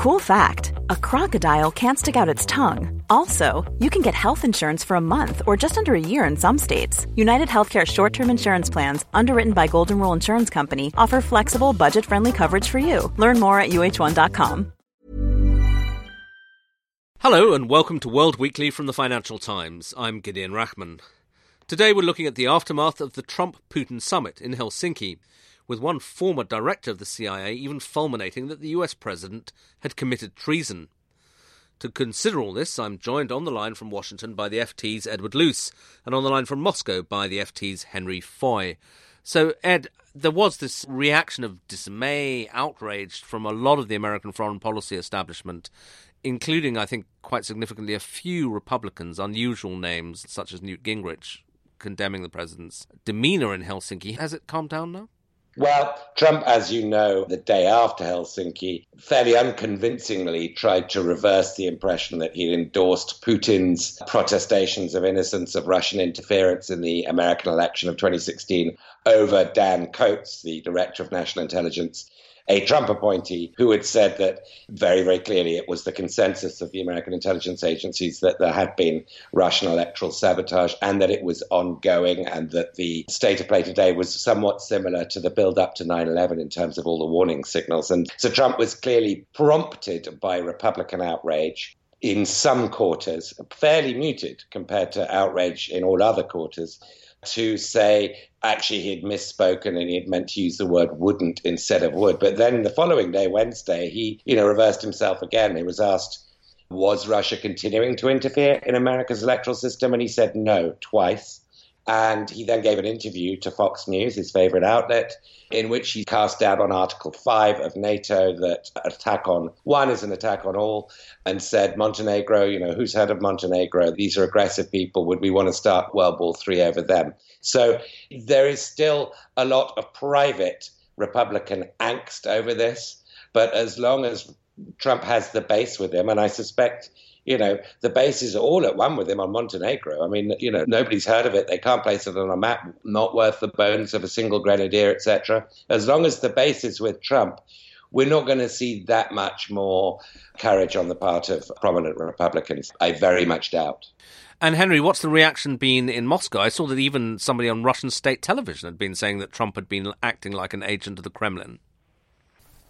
Cool fact a crocodile can't stick out its tongue. Also, you can get health insurance for a month or just under a year in some states. United Healthcare short term insurance plans, underwritten by Golden Rule Insurance Company, offer flexible, budget friendly coverage for you. Learn more at uh1.com. Hello, and welcome to World Weekly from the Financial Times. I'm Gideon Rachman. Today we're looking at the aftermath of the Trump Putin summit in Helsinki with one former director of the CIA even fulminating that the US president had committed treason. To consider all this, I'm joined on the line from Washington by the FT's Edward Luce, and on the line from Moscow by the FT's Henry Foy. So, Ed, there was this reaction of dismay, outrage from a lot of the American foreign policy establishment, including, I think, quite significantly, a few Republicans, unusual names such as Newt Gingrich, condemning the president's demeanour in Helsinki. Has it calmed down now? Well, Trump, as you know, the day after Helsinki, fairly unconvincingly tried to reverse the impression that he'd endorsed Putin's protestations of innocence of Russian interference in the American election of 2016 over Dan Coats, the director of national intelligence a Trump appointee who had said that very, very clearly it was the consensus of the American intelligence agencies that there had been Russian electoral sabotage and that it was ongoing, and that the state of play today was somewhat similar to the build up to 9 11 in terms of all the warning signals. And so Trump was clearly prompted by Republican outrage in some quarters, fairly muted compared to outrage in all other quarters to say actually he had misspoken and he had meant to use the word wouldn't instead of would. But then the following day, Wednesday, he, you know, reversed himself again. He was asked, was Russia continuing to interfere in America's electoral system? And he said no twice. And he then gave an interview to Fox News, his favorite outlet, in which he cast doubt on Article 5 of NATO that attack on one is an attack on all, and said, Montenegro, you know, who's heard of Montenegro? These are aggressive people. Would we want to start World War III over them? So there is still a lot of private Republican angst over this. But as long as Trump has the base with him, and I suspect you know, the base is all at one with him on Montenegro. I mean, you know, nobody's heard of it. They can't place it on a map, not worth the bones of a single grenadier, etc. As long as the base is with Trump, we're not going to see that much more courage on the part of prominent Republicans. I very much doubt. And Henry, what's the reaction been in Moscow? I saw that even somebody on Russian state television had been saying that Trump had been acting like an agent of the Kremlin.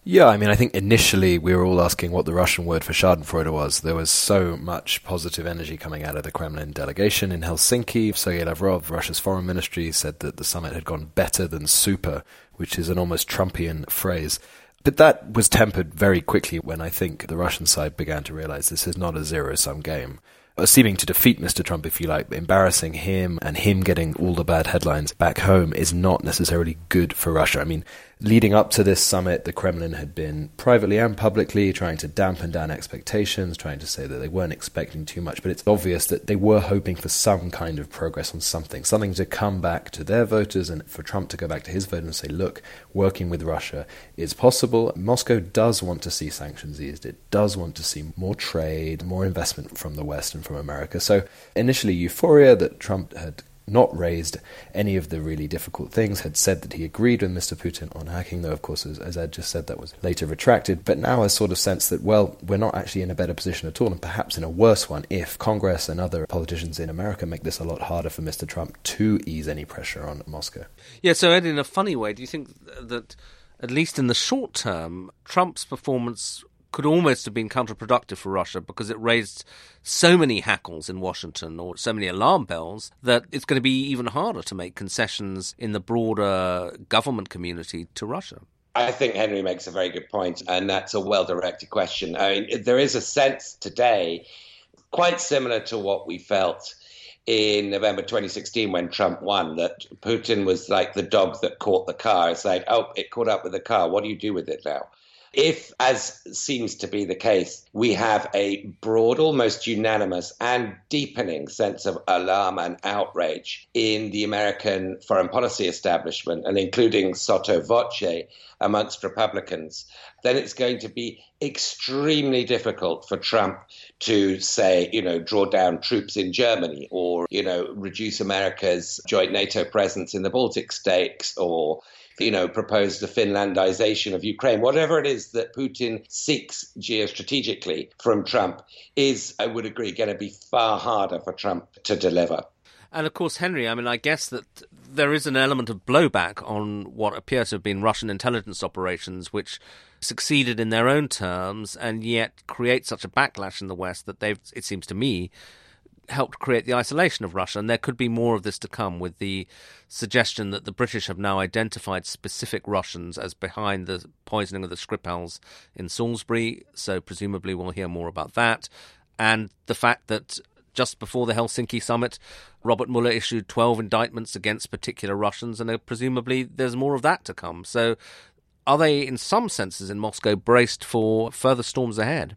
Yeah, I mean, I think initially we were all asking what the Russian word for Schadenfreude was. There was so much positive energy coming out of the Kremlin delegation in Helsinki. Sergei Lavrov, Russia's foreign ministry, said that the summit had gone better than super, which is an almost Trumpian phrase. But that was tempered very quickly when I think the Russian side began to realize this is not a zero sum game uh, seeming to defeat Mr. Trump, if you like, embarrassing him and him getting all the bad headlines back home is not necessarily good for Russia. I mean, leading up to this summit, the Kremlin had been privately and publicly trying to dampen down expectations, trying to say that they weren't expecting too much, but it's obvious that they were hoping for some kind of progress on something, something to come back to their voters and for Trump to go back to his voters and say, look, working with Russia is possible. Moscow does want to see sanctions eased. It does want to see more trade, more investment from the West and from America. So initially, euphoria that Trump had not raised any of the really difficult things, had said that he agreed with Mr. Putin on hacking, though, of course, as, as Ed just said, that was later retracted, but now has sort of sense that, well, we're not actually in a better position at all, and perhaps in a worse one if Congress and other politicians in America make this a lot harder for Mr. Trump to ease any pressure on Moscow. Yeah, so Ed, in a funny way, do you think that, at least in the short term, Trump's performance could almost have been counterproductive for Russia because it raised so many hackles in Washington or so many alarm bells that it's going to be even harder to make concessions in the broader government community to Russia. I think Henry makes a very good point, and that's a well directed question. I mean, there is a sense today, quite similar to what we felt in November 2016 when Trump won, that Putin was like the dog that caught the car. It's like, oh, it caught up with the car. What do you do with it now? If, as seems to be the case, we have a broad, almost unanimous and deepening sense of alarm and outrage in the American foreign policy establishment, and including sotto voce amongst Republicans, then it's going to be extremely difficult for Trump to say, you know, draw down troops in Germany or, you know, reduce America's joint NATO presence in the Baltic states or you know, propose the Finlandization of Ukraine. Whatever it is that Putin seeks geostrategically from Trump is, I would agree, going to be far harder for Trump to deliver. And of course, Henry, I mean, I guess that there is an element of blowback on what appear to have been Russian intelligence operations, which succeeded in their own terms and yet create such a backlash in the West that they've, it seems to me, helped create the isolation of Russia. And there could be more of this to come with the suggestion that the British have now identified specific Russians as behind the poisoning of the Skripals in Salisbury. So presumably we'll hear more about that. And the fact that just before the Helsinki summit, Robert Mueller issued 12 indictments against particular Russians, and presumably there's more of that to come. So, are they, in some senses, in Moscow, braced for further storms ahead?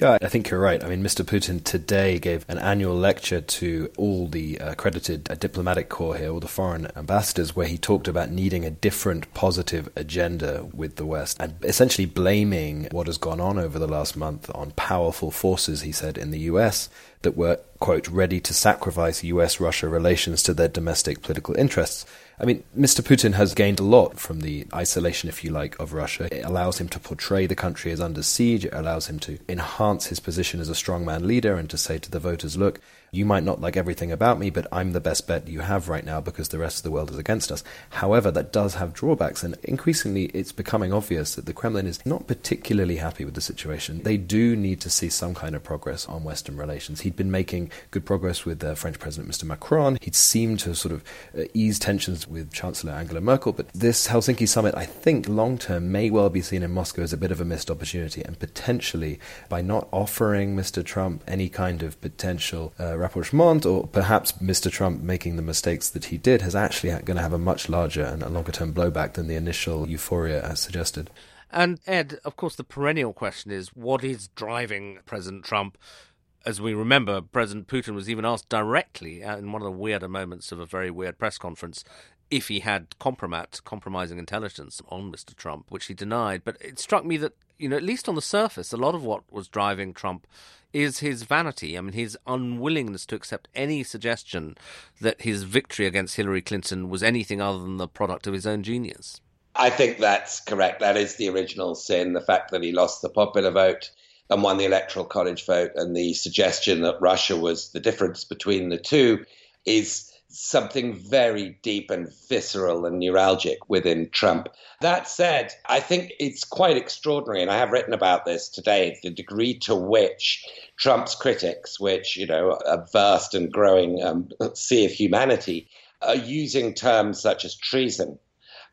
Yeah, I think you're right. I mean, Mr. Putin today gave an annual lecture to all the accredited uh, diplomatic corps here, all the foreign ambassadors, where he talked about needing a different positive agenda with the West and essentially blaming what has gone on over the last month on powerful forces, he said, in the US that were, quote, ready to sacrifice US Russia relations to their domestic political interests. I mean, Mr. Putin has gained a lot from the isolation, if you like, of Russia. It allows him to portray the country as under siege. It allows him to enhance his position as a strongman leader and to say to the voters, look, you might not like everything about me, but I'm the best bet you have right now because the rest of the world is against us. However, that does have drawbacks, and increasingly it's becoming obvious that the Kremlin is not particularly happy with the situation. They do need to see some kind of progress on Western relations. He'd been making good progress with uh, French President Mr. Macron. He'd seemed to sort of uh, ease tensions with Chancellor Angela Merkel, but this Helsinki summit, I think, long term may well be seen in Moscow as a bit of a missed opportunity, and potentially by not offering Mr. Trump any kind of potential uh, rapprochement, or perhaps Mr. Trump making the mistakes that he did, has actually going to have a much larger and a longer term blowback than the initial euphoria has suggested. And Ed, of course, the perennial question is what is driving President Trump? As we remember, President Putin was even asked directly in one of the weirder moments of a very weird press conference if he had compromat, compromising intelligence on Mr. Trump, which he denied. But it struck me that, you know, at least on the surface, a lot of what was driving Trump is his vanity. I mean, his unwillingness to accept any suggestion that his victory against Hillary Clinton was anything other than the product of his own genius. I think that's correct. That is the original sin the fact that he lost the popular vote and won the electoral college vote, and the suggestion that Russia was the difference between the two is something very deep and visceral and neuralgic within Trump. That said, I think it's quite extraordinary, and I have written about this today, the degree to which Trump's critics, which, you know, a vast and growing um, sea of humanity, are using terms such as treason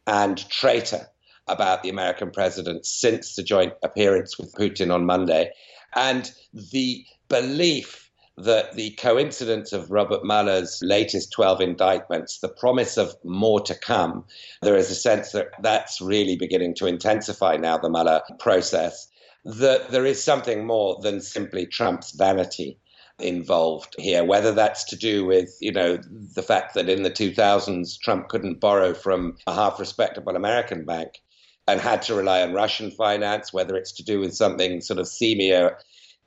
and traitor about the American president since the joint appearance with Putin on Monday. And the belief that the coincidence of Robert Mueller's latest 12 indictments, the promise of more to come, there is a sense that that's really beginning to intensify now, the Mueller process, that there is something more than simply Trump's vanity involved here, whether that's to do with, you know, the fact that in the 2000s Trump couldn't borrow from a half respectable American bank and had to rely on Russian finance, whether it's to do with something sort of seamier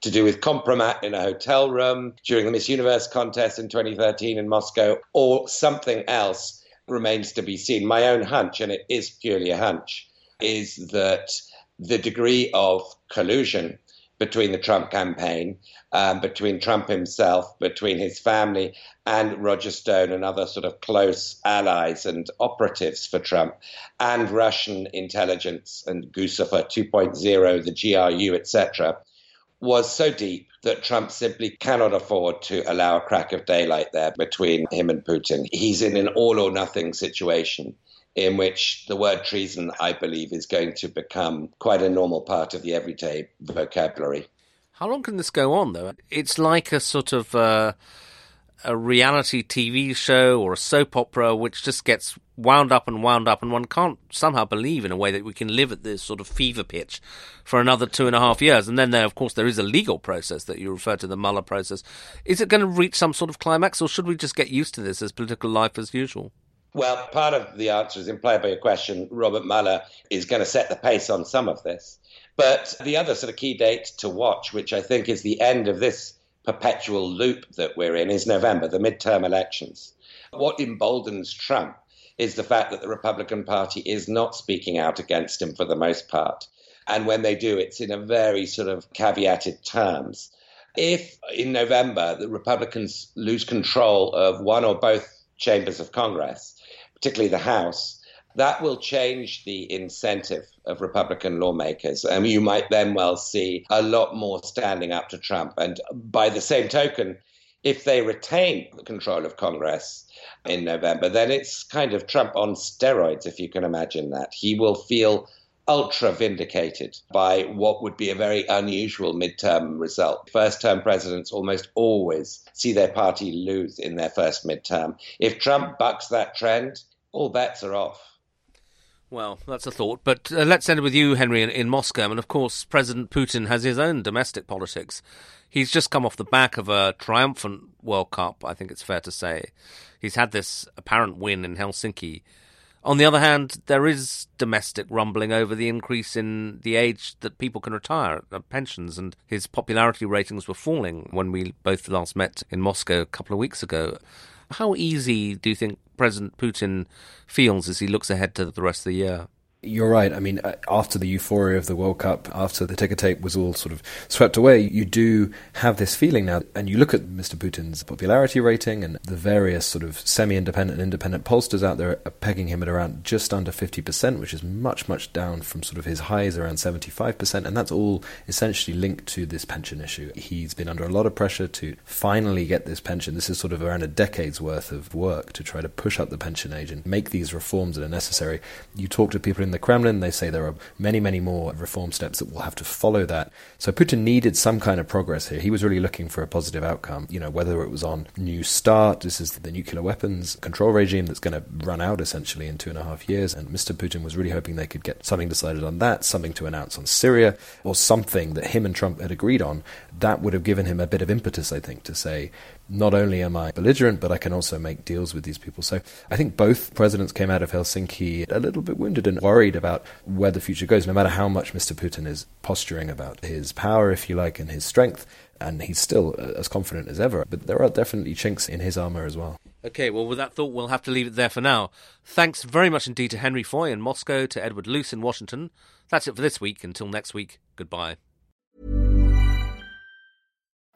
to do with compromat in a hotel room during the Miss Universe contest in 2013 in Moscow, or something else remains to be seen. My own hunch, and it is purely a hunch, is that the degree of collusion between the Trump campaign, um, between Trump himself, between his family, and Roger Stone and other sort of close allies and operatives for Trump, and Russian intelligence and Guccifer 2.0, the GRU, etc., was so deep that Trump simply cannot afford to allow a crack of daylight there between him and Putin. He's in an all or nothing situation in which the word treason, I believe, is going to become quite a normal part of the everyday vocabulary. How long can this go on, though? It's like a sort of. Uh a reality TV show or a soap opera which just gets wound up and wound up, and one can't somehow believe in a way that we can live at this sort of fever pitch for another two and a half years. And then there, of course, there is a legal process that you refer to, the Mueller process. Is it going to reach some sort of climax, or should we just get used to this as political life as usual? Well, part of the answer is implied by your question. Robert Mueller is going to set the pace on some of this. But the other sort of key date to watch, which I think is the end of this perpetual loop that we're in is November, the midterm elections. What emboldens Trump is the fact that the Republican Party is not speaking out against him for the most part. And when they do, it's in a very sort of caveated terms. If in November the Republicans lose control of one or both chambers of Congress, particularly the House, that will change the incentive of Republican lawmakers. And you might then well see a lot more standing up to Trump. And by the same token, if they retain control of Congress in November, then it's kind of Trump on steroids, if you can imagine that. He will feel ultra vindicated by what would be a very unusual midterm result. First term presidents almost always see their party lose in their first midterm. If Trump bucks that trend, all bets are off. Well, that's a thought. But uh, let's end with you, Henry, in, in Moscow. And of course, President Putin has his own domestic politics. He's just come off the back of a triumphant World Cup, I think it's fair to say. He's had this apparent win in Helsinki. On the other hand, there is domestic rumbling over the increase in the age that people can retire, uh, pensions, and his popularity ratings were falling when we both last met in Moscow a couple of weeks ago. How easy do you think President Putin feels as he looks ahead to the rest of the year? You're right. I mean, uh, after the euphoria of the World Cup, after the ticker tape was all sort of swept away, you do have this feeling now. And you look at Mr. Putin's popularity rating and the various sort of semi independent and independent pollsters out there are pegging him at around just under 50%, which is much, much down from sort of his highs around 75%. And that's all essentially linked to this pension issue. He's been under a lot of pressure to finally get this pension. This is sort of around a decade's worth of work to try to push up the pension age and make these reforms that are necessary. You talk to people in the Kremlin. They say there are many, many more reform steps that will have to follow that. So Putin needed some kind of progress here. He was really looking for a positive outcome, you know, whether it was on New START, this is the nuclear weapons control regime that's going to run out essentially in two and a half years. And Mr. Putin was really hoping they could get something decided on that, something to announce on Syria, or something that him and Trump had agreed on. That would have given him a bit of impetus, I think, to say, not only am I belligerent, but I can also make deals with these people. So I think both presidents came out of Helsinki a little bit wounded and worried about where the future goes, no matter how much Mr. Putin is posturing about his power, if you like, and his strength. And he's still uh, as confident as ever. But there are definitely chinks in his armor as well. Okay, well, with that thought, we'll have to leave it there for now. Thanks very much indeed to Henry Foy in Moscow, to Edward Luce in Washington. That's it for this week. Until next week, goodbye.